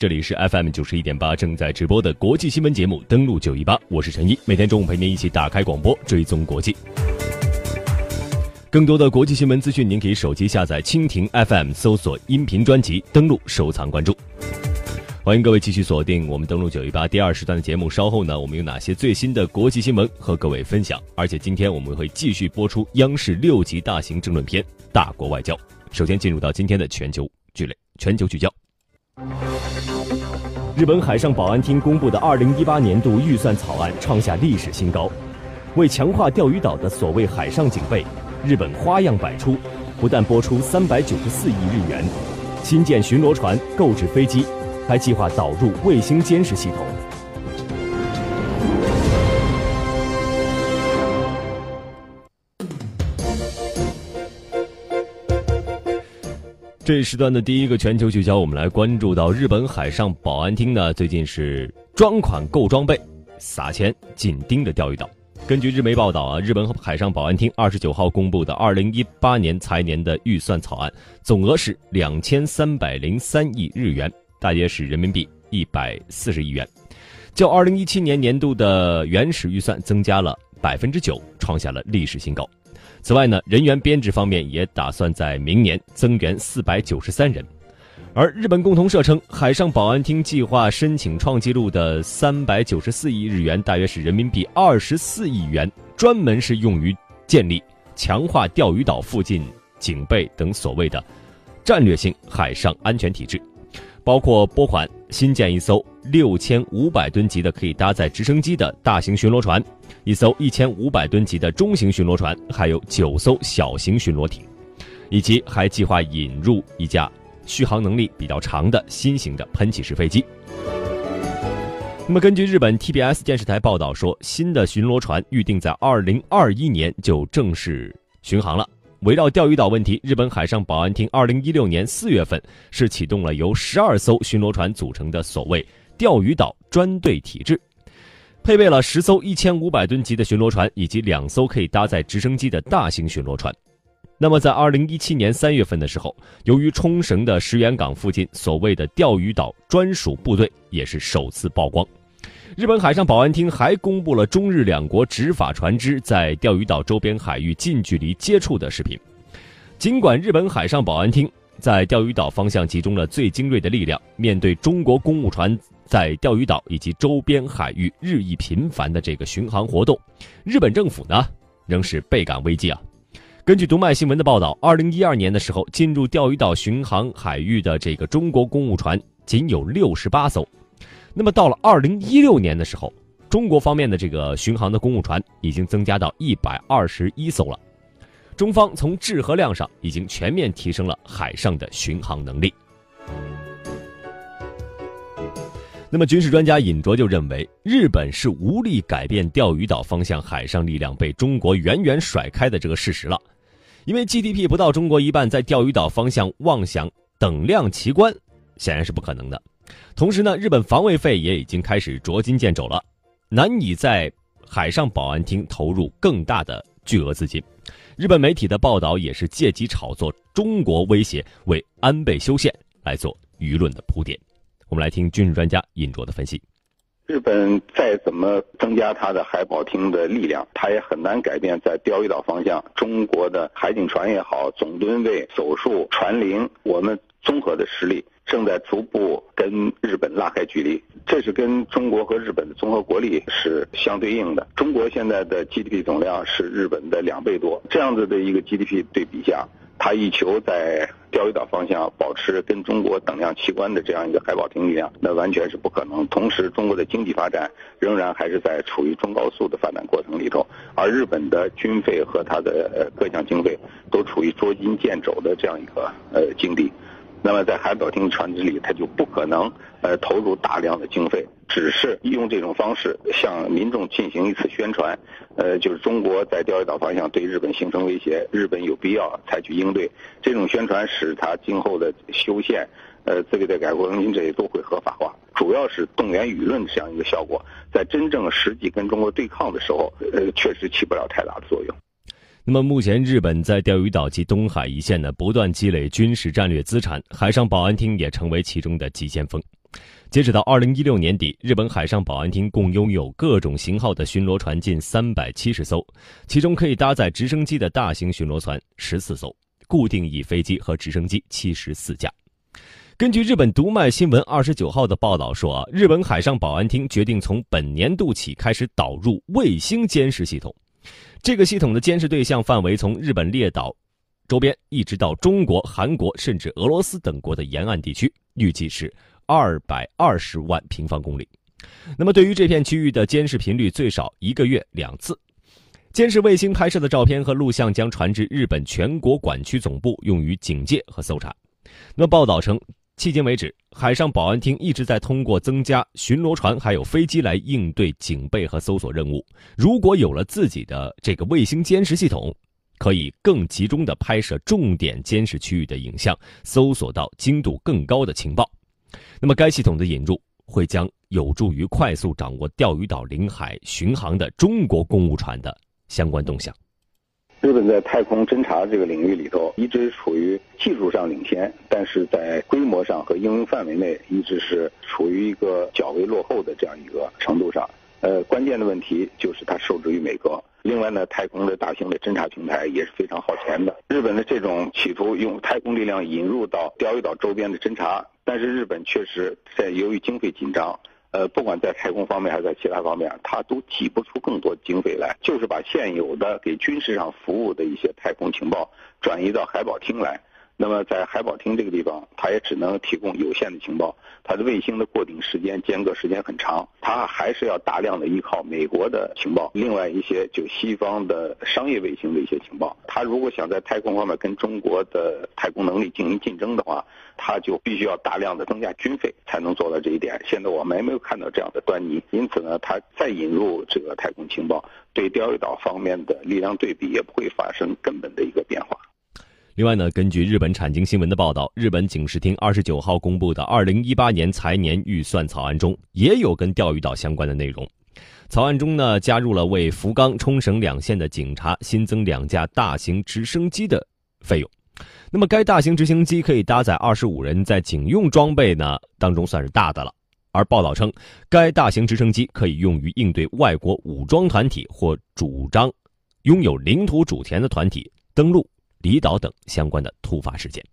这里是 FM 九十一点八正在直播的国际新闻节目，登录九一八，我是陈一，每天中午陪您一起打开广播，追踪国际。更多的国际新闻资讯，您可以手机下载蜻蜓 FM，搜索音频专辑，登录收藏关注。欢迎各位继续锁定我们登录九一八第二时段的节目。稍后呢，我们有哪些最新的国际新闻和各位分享？而且今天我们会继续播出央视六集大型政论片《大国外交》。首先进入到今天的全球聚类全球聚焦。日本海上保安厅公布的二零一八年度预算草案创下历史新高，为强化钓鱼岛的所谓海上警备，日本花样百出，不但拨出三百九十四亿日元，新建巡逻船、购置飞机，还计划导入卫星监视系统。这时段的第一个全球聚焦，我们来关注到日本海上保安厅呢，最近是专款购装备，撒钱紧盯着钓鱼岛。根据日媒报道啊，日本海上保安厅二十九号公布的二零一八年财年的预算草案，总额是两千三百零三亿日元，大约是人民币一百四十亿元，较二零一七年年度的原始预算增加了百分之九，创下了历史新高。此外呢，人员编制方面也打算在明年增援四百九十三人，而日本共同社称，海上保安厅计划申请创纪录的三百九十四亿日元，大约是人民币二十四亿元，专门是用于建立、强化钓鱼岛附近警备等所谓的战略性海上安全体制。包括拨款新建一艘六千五百吨级的可以搭载直升机的大型巡逻船，一艘一千五百吨级的中型巡逻船，还有九艘小型巡逻艇，以及还计划引入一架续航能力比较长的新型的喷气式飞机。那么，根据日本 TBS 电视台报道说，新的巡逻船预定在二零二一年就正式巡航了。围绕钓鱼岛问题，日本海上保安厅二零一六年四月份是启动了由十二艘巡逻船组成的所谓钓鱼岛专队体制，配备了十艘一千五百吨级的巡逻船以及两艘可以搭载直升机的大型巡逻船。那么，在二零一七年三月份的时候，由于冲绳的石垣港附近所谓的钓鱼岛专属部队也是首次曝光。日本海上保安厅还公布了中日两国执法船只在钓鱼岛周边海域近距离接触的视频。尽管日本海上保安厅在钓鱼岛方向集中了最精锐的力量，面对中国公务船在钓鱼岛以及周边海域日益频繁的这个巡航活动，日本政府呢仍是倍感危机啊。根据读卖新闻的报道，二零一二年的时候，进入钓鱼岛巡航海域的这个中国公务船仅有六十八艘。那么到了二零一六年的时候，中国方面的这个巡航的公务船已经增加到一百二十一艘了。中方从质和量上已经全面提升了海上的巡航能力。那么军事专家尹卓就认为，日本是无力改变钓鱼岛方向海上力量被中国远远甩开的这个事实了，因为 GDP 不到中国一半，在钓鱼岛方向妄想等量齐观，显然是不可能的。同时呢，日本防卫费也已经开始捉襟见肘了，难以在海上保安厅投入更大的巨额资金。日本媒体的报道也是借机炒作中国威胁，为安倍修宪来做舆论的铺垫。我们来听军事专家尹卓的分析：日本再怎么增加它的海保厅的力量，它也很难改变在钓鱼岛方向中国的海警船也好，总吨位、手术、船龄，我们综合的实力。正在逐步跟日本拉开距离，这是跟中国和日本的综合国力是相对应的。中国现在的 GDP 总量是日本的两倍多，这样子的一个 GDP 对比下，他一求在钓鱼岛方向保持跟中国等量齐观的这样一个海保厅力量，那完全是不可能。同时，中国的经济发展仍然还是在处于中高速的发展过程里头，而日本的军费和它的各项经费都处于捉襟见肘的这样一个呃境地。那么在海保厅船只里，他就不可能呃投入大量的经费，只是用这种方式向民众进行一次宣传，呃，就是中国在钓鱼岛方向对日本形成威胁，日本有必要采取应对。这种宣传使他今后的修宪、呃自卫队改革更新这些都会合法化，主要是动员舆论这样一个效果，在真正实际跟中国对抗的时候，呃，确实起不了太大的作用。那么目前，日本在钓鱼岛及东海一线呢，不断积累军事战略资产，海上保安厅也成为其中的急先锋。截止到二零一六年底，日本海上保安厅共拥有各种型号的巡逻船近三百七十艘，其中可以搭载直升机的大型巡逻船十四艘，固定翼飞机和直升机七十四架。根据日本读卖新闻二十九号的报道说，日本海上保安厅决定从本年度起开始导入卫星监视系统，这个系统的监视对象范围从日本列岛周边一直到中国、韩国甚至俄罗斯等国的沿岸地区，预计是。二百二十万平方公里，那么对于这片区域的监视频率最少一个月两次。监视卫星拍摄的照片和录像将传至日本全国管区总部，用于警戒和搜查。那报道称，迄今为止，海上保安厅一直在通过增加巡逻船还有飞机来应对警备和搜索任务。如果有了自己的这个卫星监视系统，可以更集中的拍摄重点监视区域的影像，搜索到精度更高的情报。那么，该系统的引入会将有助于快速掌握钓鱼岛领海巡航的中国公务船的相关动向。日本在太空侦察这个领域里头一直处于技术上领先，但是在规模上和应用范围内一直是处于一个较为落后的这样一个程度上。呃，关键的问题就是它受制于美国。另外呢，太空的大型的侦察平台也是非常耗钱的。日本的这种企图用太空力量引入到钓鱼岛周边的侦察，但是日本确实在由于经费紧张，呃，不管在太空方面还是在其他方面，他都挤不出更多经费来，就是把现有的给军事上服务的一些太空情报转移到海保厅来。那么在海保厅这个地方，它也只能提供有限的情报，它的卫星的过顶时间间隔时间很长，它还是要大量的依靠美国的情报，另外一些就西方的商业卫星的一些情报。它如果想在太空方面跟中国的太空能力进行竞争的话，它就必须要大量的增加军费才能做到这一点。现在我们还没有看到这样的端倪，因此呢，它再引入这个太空情报，对钓鱼岛方面的力量对比也不会发生根本的一个变化。另外呢，根据日本产经新闻的报道，日本警视厅二十九号公布的二零一八年财年预算草案中，也有跟钓鱼岛相关的内容。草案中呢，加入了为福冈、冲绳两县的警察新增两架大型直升机的费用。那么，该大型直升机可以搭载二十五人，在警用装备呢当中算是大的了。而报道称，该大型直升机可以用于应对外国武装团体或主张拥有领土主权的团体登陆。离岛等相关的突发事件。